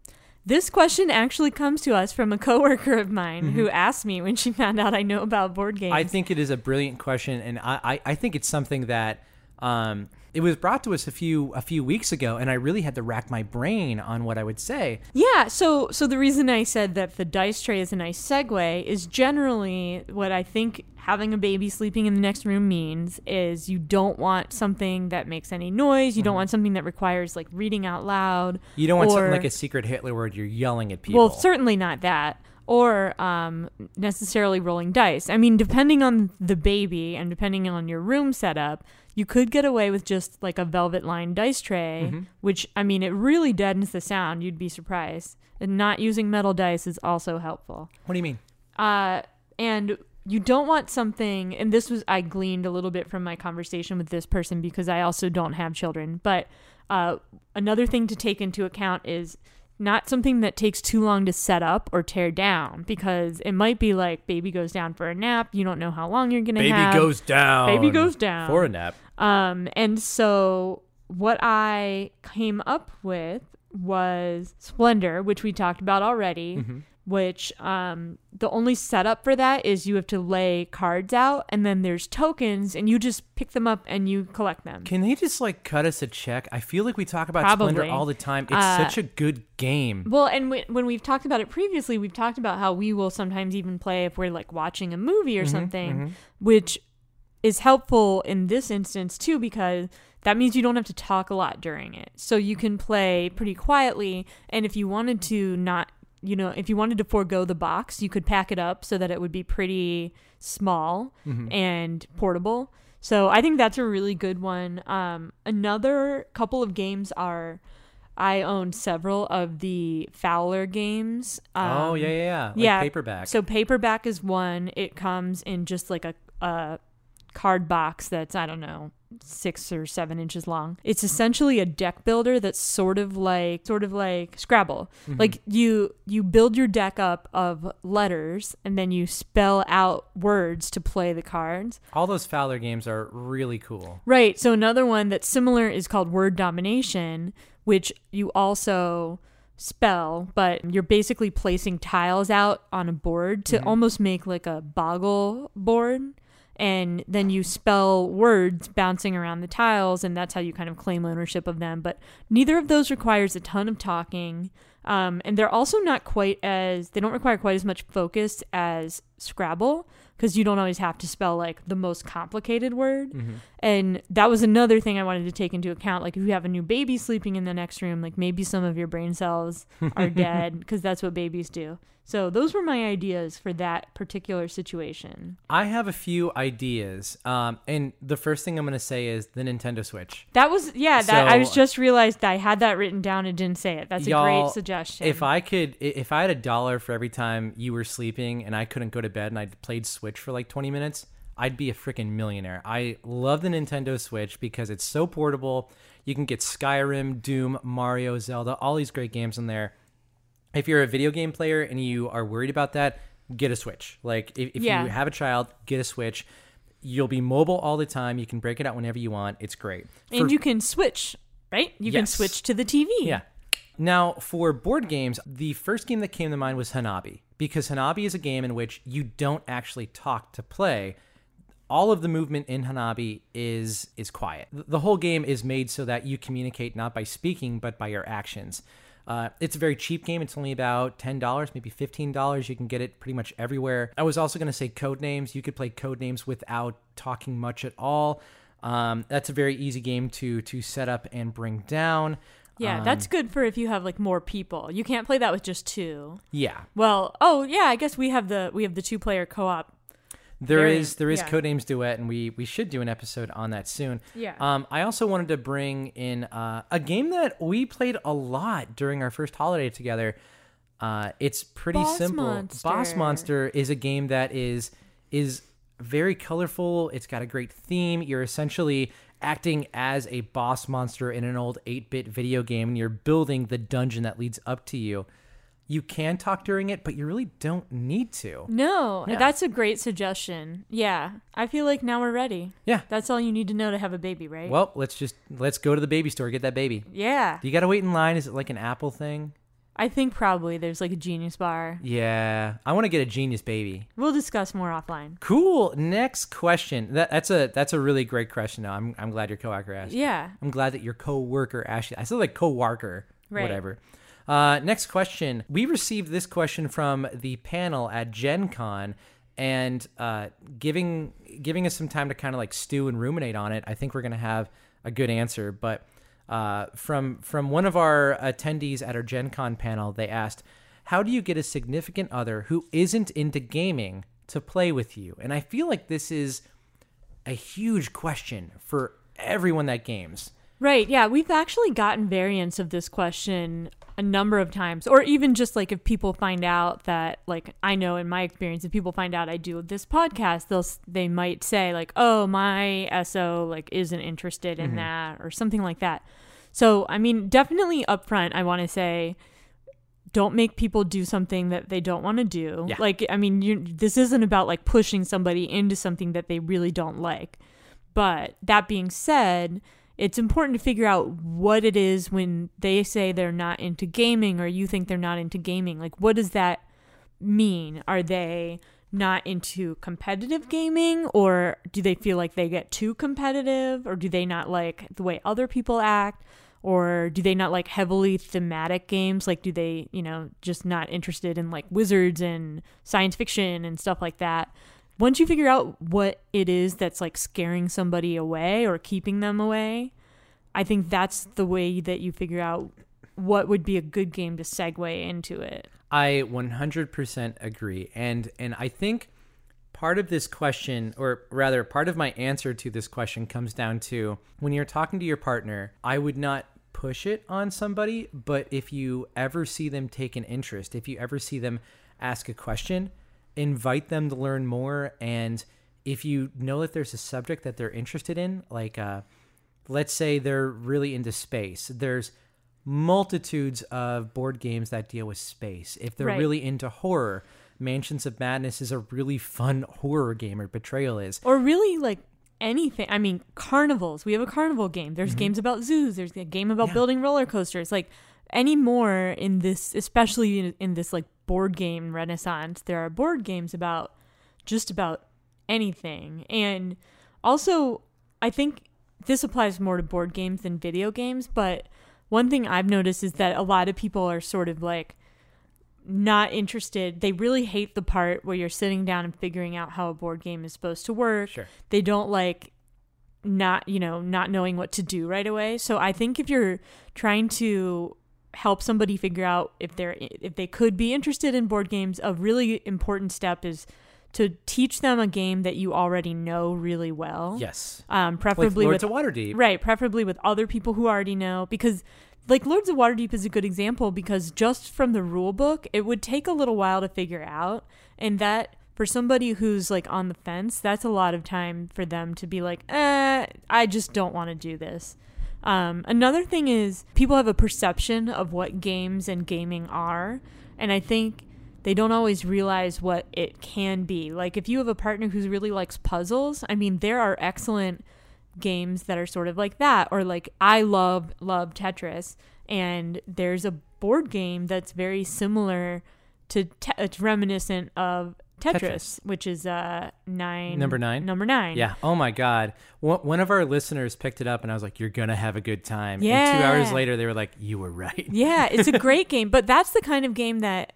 This question actually comes to us from a coworker of mine who asked me when she found out I know about board games. Mm-hmm. I think it is a brilliant question, and I, I, I think it's something that um, it was brought to us a few a few weeks ago, and I really had to rack my brain on what I would say. Yeah, so so the reason I said that the dice tray is a nice segue is generally what I think having a baby sleeping in the next room means is you don't want something that makes any noise, you don't want something that requires like reading out loud. You don't want something like a secret Hitler word you're yelling at people. Well, certainly not that. Or um, necessarily rolling dice. I mean, depending on the baby and depending on your room setup, you could get away with just like a velvet lined dice tray, Mm-hmm. which, I mean, it really deadens the sound. You'd be surprised. And not using metal dice is also helpful. what do you mean? Uh, and you don't want something, and this was, I gleaned a little bit from my conversation with this person because I also don't have children. But uh, another thing to take into account is not something that takes too long to set up or tear down because it might be like baby goes down for a nap. You don't know how long you're going to have. goes down. Baby goes down. for a nap. Um, and so what I came up with was Splendor, which we talked about already. Mm-hmm. Which um, the only setup for that is you have to lay cards out, and then there's tokens, and you just pick them up and you collect them. Can they just like cut us a check? I feel like we talk about Probably. Splendor all the time. It's Uh, such a good game. Well, and when, when we've talked about it previously, we've talked about how we will sometimes even play if we're like watching a movie Mm-hmm, or something, which is helpful in this instance too because that means you don't have to talk a lot during it. So you can play pretty quietly, and if you wanted to not, you know, if you wanted to forego the box, you could pack it up so that it would be pretty small Mm-hmm. and portable. So I think that's a really good one. Um, another couple of games are. I own several of the Fowler games. Um, oh yeah, yeah, yeah. Like yeah, paperback. So paperback is one. It comes in just like a, a card box that's I don't know six or seven inches long. It's essentially a deck builder that's sort of like sort of like Scrabble. Mm-hmm. Like you you build your deck up of letters and then you spell out words to play the cards. all those Fowler games are really cool. Right. So another one that's similar is called word domination, which you also spell, but you're basically placing tiles out on a board to almost make like a boggle board. And then you spell words bouncing around the tiles, and that's how you kind of claim ownership of them. But neither of those requires a ton of talking. Um, and they're also not quite as, they don't require quite as much focus as Scrabble because you don't always have to spell like the most complicated word. And that was another thing I wanted to take into account. Like if you have a new baby sleeping in the next room, like maybe some of your brain cells are [LAUGHS] dead because that's what babies do. So those were my ideas for that particular situation. I have a few ideas. Um, and the first thing I'm going to say is the Nintendo Switch. That was yeah. That I was just realized that I had that written down and didn't say it. That's a great suggestion. If I could, if I had a dollar for every time you were sleeping and I couldn't go to bed and I played Switch for like 20 minutes, I'd be a freaking millionaire. I love the Nintendo Switch because it's so portable. You can get Skyrim, Doom, Mario, Zelda, all these great games in there. If you're a video game player and you are worried about that, get a Switch. Like if, if Yeah. you have a child, get a Switch. You'll be mobile all the time. You can break it out whenever you want. It's great. and For- you can switch, right? You can switch to the TV. yeah. Now, for board games, the first game that came to mind was Hanabi, because Hanabi is a game in which you don't actually talk to play. All of the movement in Hanabi is is quiet. The whole game is made so that you communicate not by speaking but by your actions. Uh, it's a very cheap game. It's only about ten dollars, maybe fifteen dollars. You can get it pretty much everywhere. I was also going to say code names. You could play code names without talking much at all. Um, that's a very easy game to to set up and bring down. Yeah, Um, that's good for if you have like more people. You can't play that with just two. yeah. Well, oh yeah, I guess we have the we have the two player co op. There is there is yeah. Codenames Duet, and we we should do an episode on that soon. Yeah. Um, I also wanted to bring in uh, a game that we played a lot during our first holiday together. Uh, it's pretty Boss simple. Monster. Boss Monster is a game that is is very colorful. It's got a great theme. You're essentially acting as a boss monster in an old 8-bit video game, and you're building the dungeon that leads up to you. You can talk during it, but you really don't need to. No, Yeah. that's a great suggestion. Yeah, I feel like now we're ready. Yeah. That's all you need to know to have a baby, right? Well, let's just let's go to the baby store, get that baby. yeah. Do you gotta wait in line? Is it like an Apple thing? I think probably there's like a genius bar. Yeah, I want to get a Genius Baby. We'll discuss more offline. Cool. Next question. That, that's a that's a really great question. Now I'm I'm glad your coworker asked. Yeah. I'm glad that your coworker asked. you- I said like coworker, Right. whatever. Uh, next question. We received this question from the panel at Gen Con and uh, giving giving us some time to kind of like stew and ruminate on it. I think we're gonna have a good answer. But uh, from from one of our attendees at our Gen Con panel, they asked, "How do you get a significant other who isn't into gaming to play with you?" And I feel like this is a huge question for everyone that games. Right. Yeah. We've actually gotten variants of this question a number of times, or even just like if people find out that, like, I know in my experience, if people find out I do this podcast, they'll they might say like, "Oh, my SO like isn't interested in that," or something like that. So, I mean, definitely upfront, I want to say. Don't make people do something that they don't want to do. Yeah. Like, I mean, you, this isn't about like pushing somebody into something that they really don't like. But that being said, it's important to figure out what it is when they say they're not into gaming or you think they're not into gaming. Like, what does that mean? Are they not into competitive gaming or do they feel like they get too competitive or do they not like the way other people act? Or do they not like heavily thematic games? Like, do they, you know, just not interested in like wizards and science fiction and stuff like that? once you figure out what it is that's like scaring somebody away or keeping them away, I think that's the way that you figure out what would be a good game to segue into it. I 100% agree. And and I think part of this question or rather part of my answer to this question comes down to when you're talking to your partner, I would not push it on somebody, but if you ever see them take an interest, if you ever see them ask a question, invite them to learn more and if you know that there's a subject that they're interested in, like uh let's say they're really into space. There's multitudes of board games that deal with space. If they're Right. really into horror, Mansions of Madness is a really fun horror game, or Betrayal is. Or really like anything. I mean, carnivals. We have a carnival game. There's mm-hmm. games about zoos. There's a game about Yeah. building roller coasters. Like any more in this, especially in, in this like board game renaissance, there are board games about just about anything. And also, I think this applies more to board games than video games, but one thing I've noticed is that a lot of people are sort of like not interested. They really hate the part where you're sitting down and figuring out how a board game is supposed to work. Sure. They don't like not, you know, not knowing what to do right away. So I think if you're trying to help somebody figure out if they're if they could be interested in board games, a really important step is to teach them a game that you already know really well. Yes. Um, Like preferably Lords with of Waterdeep. Right, preferably with other people who already know because like Lords of Waterdeep is a good example because just from the rule book, it would take a little while to figure out and that for somebody who's like on the fence, that's a lot of time for them to be like, "Eh, I just don't want to do this." Um, another thing is people have a perception of what games and gaming are, and I think they don't always realize what it can be. Like if you have a partner who really likes puzzles, I mean, there are excellent games that are sort of like that or like I love love Tetris and there's a board game that's very similar to te- it's reminiscent of Tetris, Tetris. which is uh 9 Number nine? Number 9. Yeah. Oh my God. One of our listeners picked it up, and I was like, "You're gonna have a good time." And two hours later, they were like, "You were right." Yeah, it's a [LAUGHS] great game, but that's the kind of game that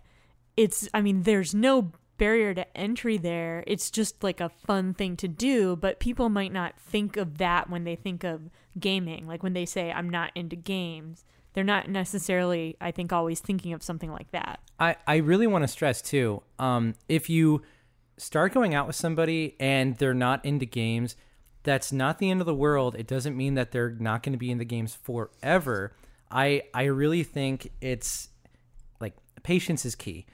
it's I mean, there's no barrier to entry there. It's just like a fun thing to do, but people might not think of that when they think of gaming. Like when they say I'm not into games, they're not necessarily I think always thinking of something like that. I, I really want to stress too um, if you start going out with somebody and they're not into games that's not the end of the world it doesn't mean that they're not going to be in the games forever i i really think it's like patience is key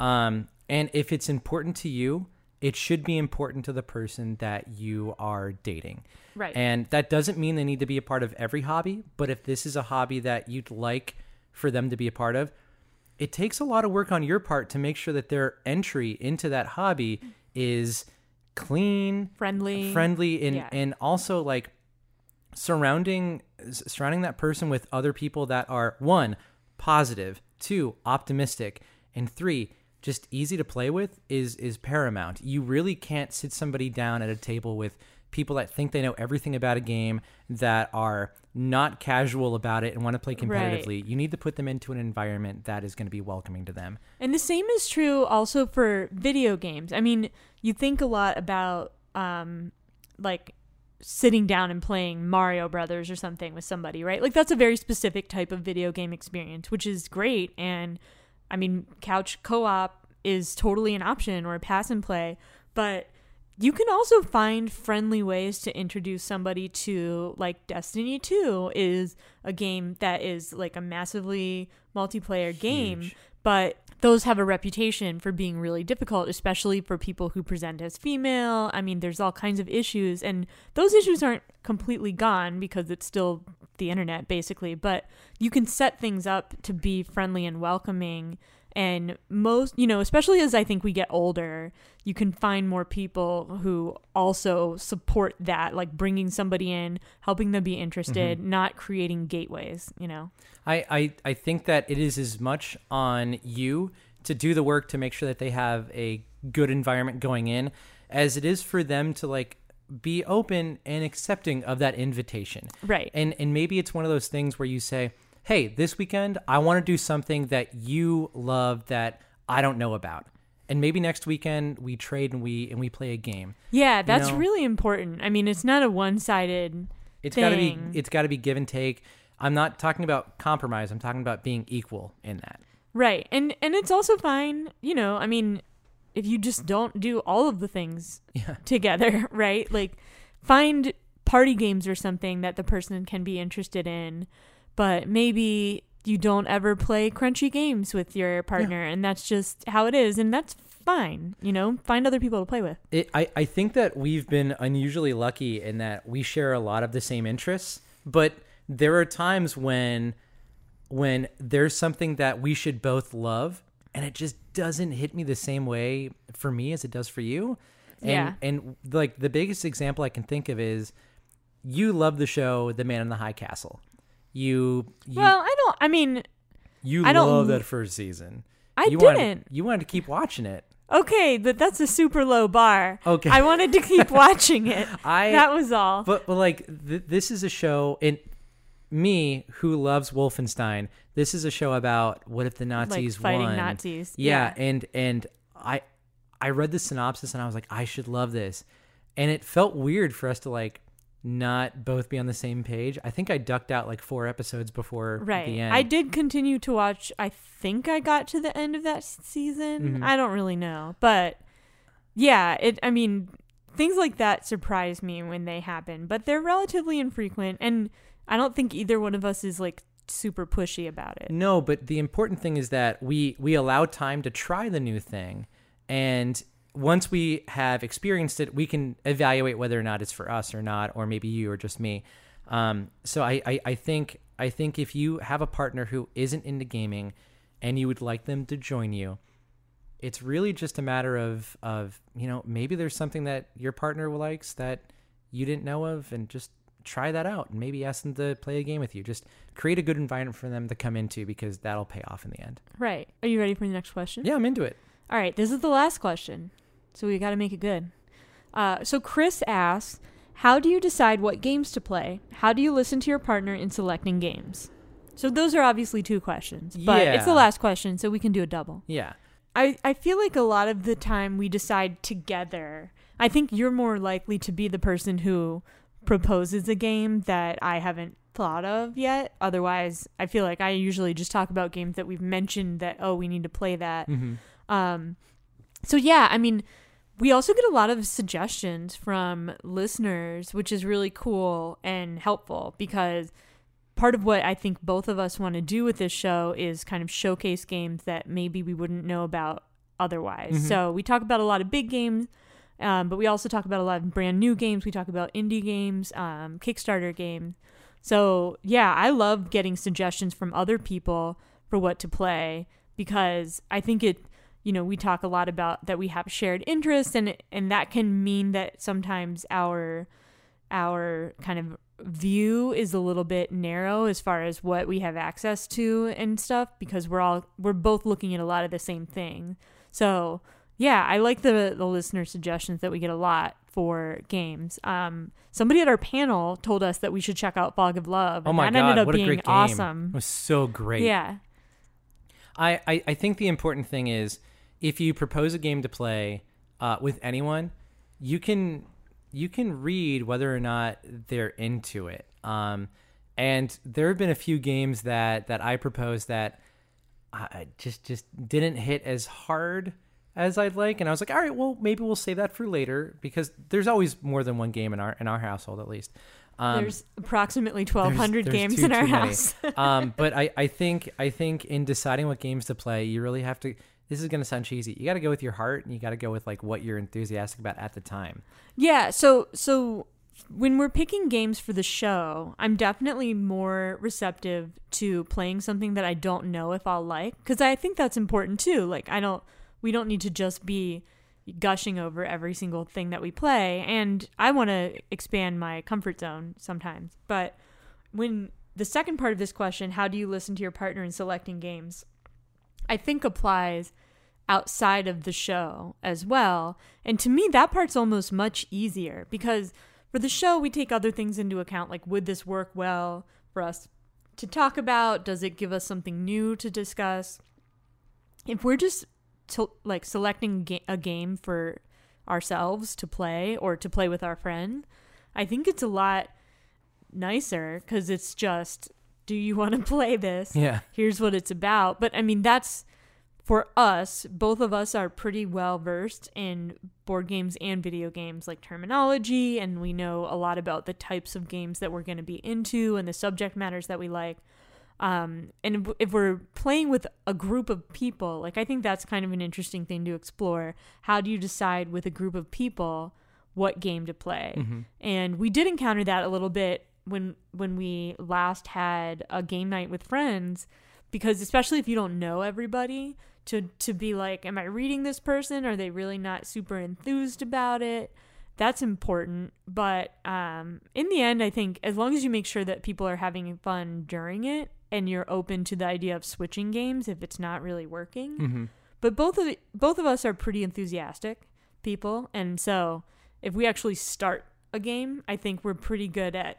um, and if it's important to you it should be important to the person that you are dating Right. and that doesn't mean they need to be a part of every hobby but if this is a hobby that you'd like for them to be a part of it takes a lot of work on your part to make sure that their entry into that hobby is clean, Friendly. friendly, and Yeah. and also like surrounding surrounding that person with other people that are one positive, two optimistic, and three just easy to play with is is paramount. You really can't sit somebody down at a table with people that think they know everything about a game that are not casual about it and want to play Right. competitively. You need to put them into an environment that is going to be welcoming to them. And the same is true also for video games. I mean, you think a lot about um like sitting down and playing Mario Brothers or something with somebody, right? Like that's a very specific type of video game experience, which is great and I mean, couch co-op is totally an option or a pass and play, but you can also find friendly ways to introduce somebody to like Destiny 2 is a game that is like a massively multiplayer game, but those have a reputation for being really difficult, especially for people who present as female. I mean, there's all kinds of issues, and those issues aren't completely gone because it's still the internet, basically. But you can set things up to be friendly and welcoming. And most, you know, especially as I think we get older, you can find more people who also support that, like bringing somebody in, helping them be interested, mm-hmm. not creating gateways, you know? I, I, I think that it is as much on you to do the work to make sure that they have a good environment going in as it is for them to like be open and accepting of that invitation. Right. And and maybe it's one of those things where you say, "Hey, this weekend I want to do something that you love that I don't know about." And maybe next weekend we trade and we and we play a game. Yeah, that's know? really important. I mean, it's not a one-sided It's got to be it's got to be give and take. I'm not talking about compromise. I'm talking about being equal in that. right. And and it's also fine, you know, I mean, if you just don't do all of the things Yeah. [LAUGHS] together, [LAUGHS] right? Like find party games or something that the person can be interested in, but maybe you don't ever play crunchy games with your partner and that's just how it is and that's fine, you know? Find other people to play with. It, I, I think that we've been unusually lucky in that we share a lot of the same interests, but there are times when when there's something that we should both love and it just doesn't hit me the same way for me as it does for you. And Yeah. and like the biggest example I can think of is you love the show The Man in the High Castle. You, you Well, I don't I mean You I love that first season. I you Wanted, didn't. you wanted to keep watching it. Okay, but that's a super low bar. Okay. I wanted to keep [LAUGHS] watching it. I that was all. But but like th- this is a show in me who loves Wolfenstein. This is a show about what if the Nazis fighting won. Nazis. Yeah, Yeah. and and I I read the synopsis and I was like I should love this. And it felt weird for us to like not both be on the same page. I think I ducked out like four episodes before right. the end. I did continue to watch. I think I got to the end of that season. Mhm. I don't really know, but yeah, it. I mean, things like that surprise me when they happen, but they're relatively infrequent, and I don't think either one of us is like super pushy about it. No, but the important thing is that we we allow time to try the new thing, and once we have experienced it, we can evaluate whether or not it's for us or not, or maybe you or just me. Um, so I, I I think I think if you have a partner who isn't into gaming, and you would like them to join you, it's really just a matter of of you know maybe there's something that your partner likes that you didn't know of, and just try that out and maybe ask them to play a game with you. Just create a good environment for them to come into because that'll pay off in the end. Right. Are you ready for the next question? Yeah, I'm into it. All right, this is the last question, so we got to make it good. Uh, so Chris asks, "How do you decide what games to play? How do you listen to your partner in selecting games?" So those are obviously two questions, but it's the last question, so we can do a double. Yeah. I I feel like a lot of the time we decide together. I think you're more likely to be the person who proposes a game that I haven't thought of yet. Otherwise, I feel like I usually just talk about games that we've mentioned that oh, we need to play that. Mm-hmm. Um, so yeah, I mean, we also get a lot of suggestions from listeners, which is really cool and helpful because part of what I think both of us want to do with this show is kind of showcase games that maybe we wouldn't know about otherwise. Mhm. So we talk about a lot of big games. Um, but we also talk about a lot of brand new games. We talk about indie games, um, Kickstarter games. So yeah, I love getting suggestions from other people for what to play because I think it you know we talk a lot about that we have shared interests and and that can mean that sometimes our our kind of view is a little bit narrow as far as what we have access to and stuff because we're all we're both looking at a lot of the same thing so yeah i like the the listener suggestions that we get a lot for games um somebody at our panel told us that we should check out fog of love Oh my that god, ended up what a being great game! awesome It was so great. yeah I, I, I think the important thing is if you propose a game to play uh, with anyone, you can you can read whether or not they're into it. Um, and there have been a few games that that I proposed that I I just just didn't hit as hard as I'd like, and I was like, all right, well maybe we'll save that for later because there's always more than one game in our in our household at least. Um, there's approximately 1200 there's games too- in our house [LAUGHS] um, but I, I think I think in deciding what games to play, you really have to. This is gonna sound cheesy. You got to go with your heart, and you got to go with like what you're enthusiastic about at the time. Yeah, so so when we're picking games for the show, I'm definitely more receptive to playing something that I don't know if I'll like cuz I think that's important too. Like I don't we don't need to just be gushing over every single thing that we play and I want to expand my comfort zone sometimes. But when the second part of this question, how do you listen to your partner in selecting games? I think applies outside of the show as well. And to me, that part's almost much easier because for the show, we take other things into account. Like, would this work well for us to talk about? Does it give us something new to discuss? If we're just to, like selecting ga- a game for ourselves to play or to play with our friend, I think it's a lot nicer because it's just, do you want to [LAUGHS] play this? Yeah, here's what it's about. But I mean, that's for us, both of us are pretty well versed in board games and video games like terminology, and we know a lot about the types of games that we're going to be into and the subject matters that we like. Um, and if- we're playing with a group of people, like I think that's kind of an interesting thing to explore. How do you decide with a group of people what game to play? Mhm. and we did encounter that a little bit when when we last had a game night with friends because especially if you don't know everybody to to be like am i reading this person are they really not super enthused about it that's important but um in the end i think as long as you make sure that people are having fun during it and you're open to the idea of switching games if it's not really working. Mm-hmm. But both of both of us are pretty enthusiastic people, and so if we actually start a game, I think we're pretty good at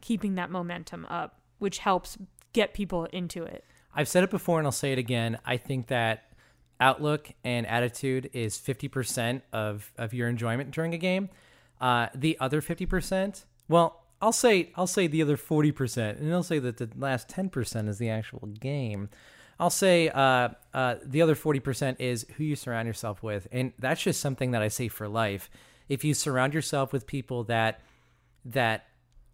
keeping that momentum up, which helps get people into it. I've said it before and I'll say it again. I think that outlook and attitude is 50% of, of your enjoyment during a game. Uh, the other 50%, well, I'll say I'll say the other 40%, and I'll say that the last 10% is the actual game. I'll say uh, uh, the other 40% is who you surround yourself with. And that's just something that I say for life. If you surround yourself with people that that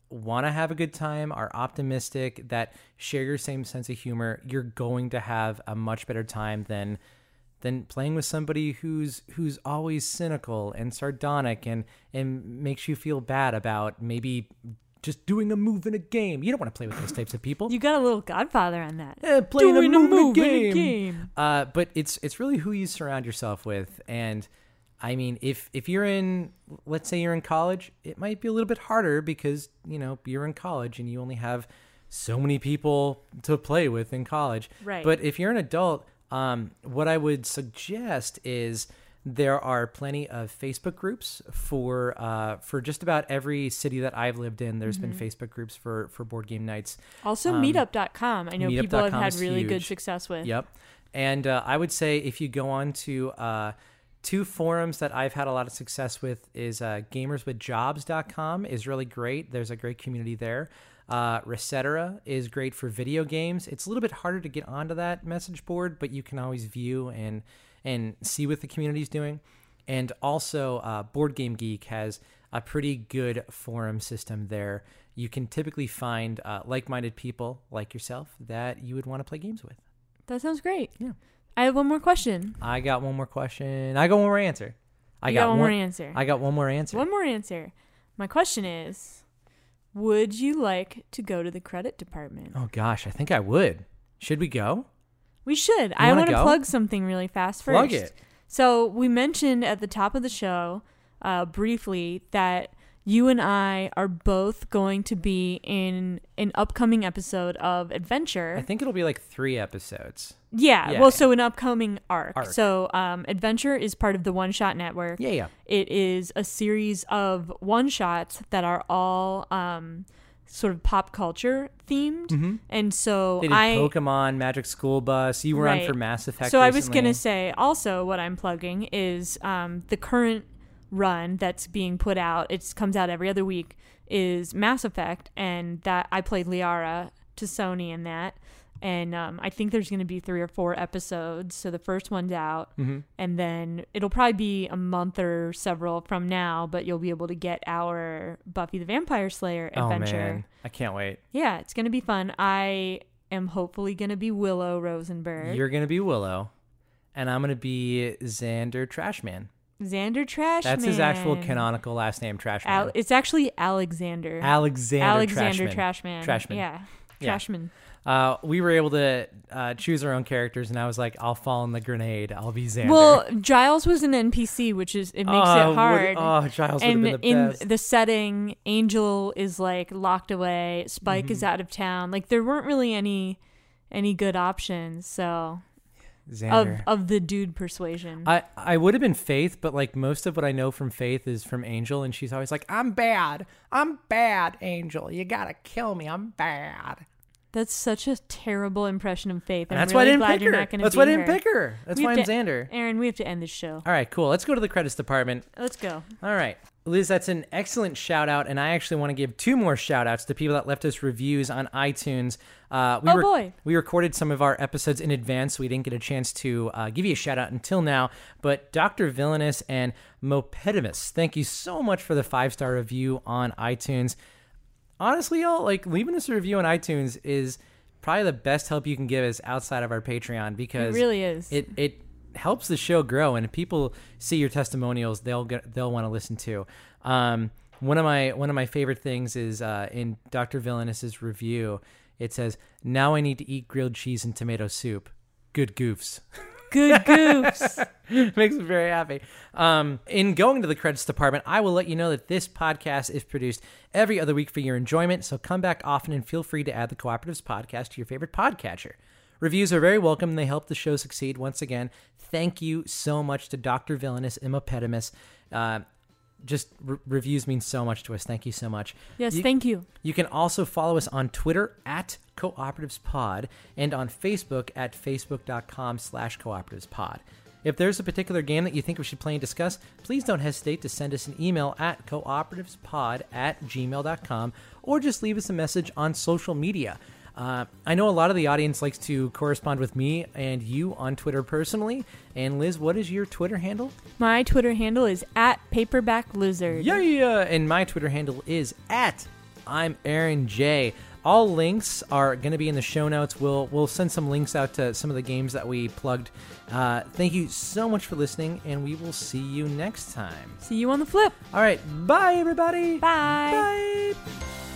want to have a good time, are optimistic, that share your same sense of humor, you're going to have a much better time than than playing with somebody who's who's always cynical and sardonic and and makes you feel bad about maybe just doing a move in a game. You don't want to play with those types of people. You got a little Godfather on that. Eh, playing Doing a a move, move in in a a game. game. Uh, but it's it's really who you surround yourself with, and I mean, if if you're in, let's say you're in college, it might be a little bit harder because you know you're in college and you only have so many people to play with in college. Right. But if you're an adult, um, what I would suggest is there are plenty of Facebook groups for uh, for just about every city that I've lived in. There's Mm-hmm. been Facebook groups for for board game nights. Also, Um, meetup.com. I know people have had really good success with. Yep. And uh, I would say if you go on to uh, two forums that I've had a lot of success with is uh, gamerswithjobs.com is really great. There's a great community there. Uh, ResetEra is great for video games. It's a little bit harder to get onto that message board, but you can always view and and see what the community's doing. And also, uh, Board Game Geek has a pretty good forum system there. You can typically find uh, like-minded people like yourself that you would want to play games with. That sounds great. Yeah. I have one more question. I got one more question. I got one more answer. I got, got one more answer. I got one more answer. One more answer. My question is Would you like to go to the credit department? Oh gosh, I think I would. Should we go? We should. I wanna want to plug something really fast first. Plug it. So we mentioned at the top of the show, uh, briefly, that you and I are both going to be in an upcoming episode of Adventure. I think it'll be like three episodes. yeah, yeah. well, so an upcoming arc. Arc. So um, Adventure is part of the One Shot Network. Yeah, yeah. It is a series of one shots that are all um, sort of pop culture themed, and so Mm-hmm. They did I Pokemon, Magic School Bus. You were on for Mass Effect. So I was gonna say also what I'm plugging is um, the current run that's being put out. It comes out every other week. Is Mass Effect, and that I played Liara T'Soni in that, and um, I think there's gonna be three or four episodes. So the first one's out, Mm-hmm. and then it'll probably be a month or several from now. But you'll be able to get our Buffy the Vampire Slayer adventure. Oh man, I can't wait. Yeah, it's gonna be fun. I am hopefully gonna be Willow Rosenberg. You're gonna be Willow, and I'm gonna be Xander Trashman. Xander Trashman. That's his actual canonical last name, Trashman. Al- it's actually Alexander. Alexander, Alexander Trashman. Trashman. Trashman. Yeah. Yeah. Trashman. Uh, we were able to uh, choose our own characters, and I was like, "I'll fall in the grenade. I'll be Xander." Well, Giles was an NPC, which is it makes Oh, it would- hard. oh, Giles would have and been the in best. the setting, Angel is like locked away. Spike Mm-hmm. is out of town. Like there weren't really any any good options. So Xander. of the dude persuasion. I, I would have been Faith, but like most of what I know from Faith is from Angel, and she's always like, I'm bad. I'm bad, Angel. You gotta kill me. I'm bad. That's such a terrible impression of Faith. And I'm that's why I didn't glad pick you're her. not going to That's why I didn't her. pick her. That's We why I'm have to- Xander. Aaron, we have to end this show. All right, cool. Let's go to the credits department. Let's go. All right. Liz, that's an excellent shout out, and I actually want to give two more shout outs to people that left us reviews on iTunes. Uh, we Oh, boy. We recorded some of our episodes in advance, so we didn't get a chance to uh, give you a shout out until now. But Dr. Villainous and Mopedimus, thank you so much for the five star review on iTunes. Honestly, y'all, like leaving us a review on iTunes is probably the best help you can give us outside of our Patreon because It really is. it it helps the show grow and if people see your testimonials they'll get they'll want to listen to um one of my one of my favorite things is uh in dr villainous's review it says now i need to eat grilled cheese and tomato soup good goofs Good goofs. [LAUGHS] Makes me very happy. Um, in going to the credits department, I will let you know that this podcast is produced every other week for your enjoyment. So come back often and feel free to add the Cooperatives podcast to your favorite podcatcher. Reviews are very welcome. and They help the show succeed. Once again, thank you so much to Dr. Villainous Immopedimus. Uh, just re- reviews mean so much to us. Thank you so much. Yes, You- thank you. you can also follow us on Twitter at cooperativespod and on Facebook at facebook.com slash cooperativespod. If there's a particular game that you think we should play and discuss, please don't hesitate to send us an email at cooperativespod at gmail.com or just leave us a message on social media. Uh, I know a lot of the audience likes to correspond with me and you on Twitter personally. And Liz, what is your Twitter handle? My Twitter handle is at paperback lizard. Yeah, yeah. And my Twitter handle is at I'm Aaron J. All links are going to be in the show notes. We'll we'll send some links out to some of the games that we plugged. Uh, thank you so much for listening, and we will see you next time. See you on the flip. All right, bye everybody. Bye. Bye.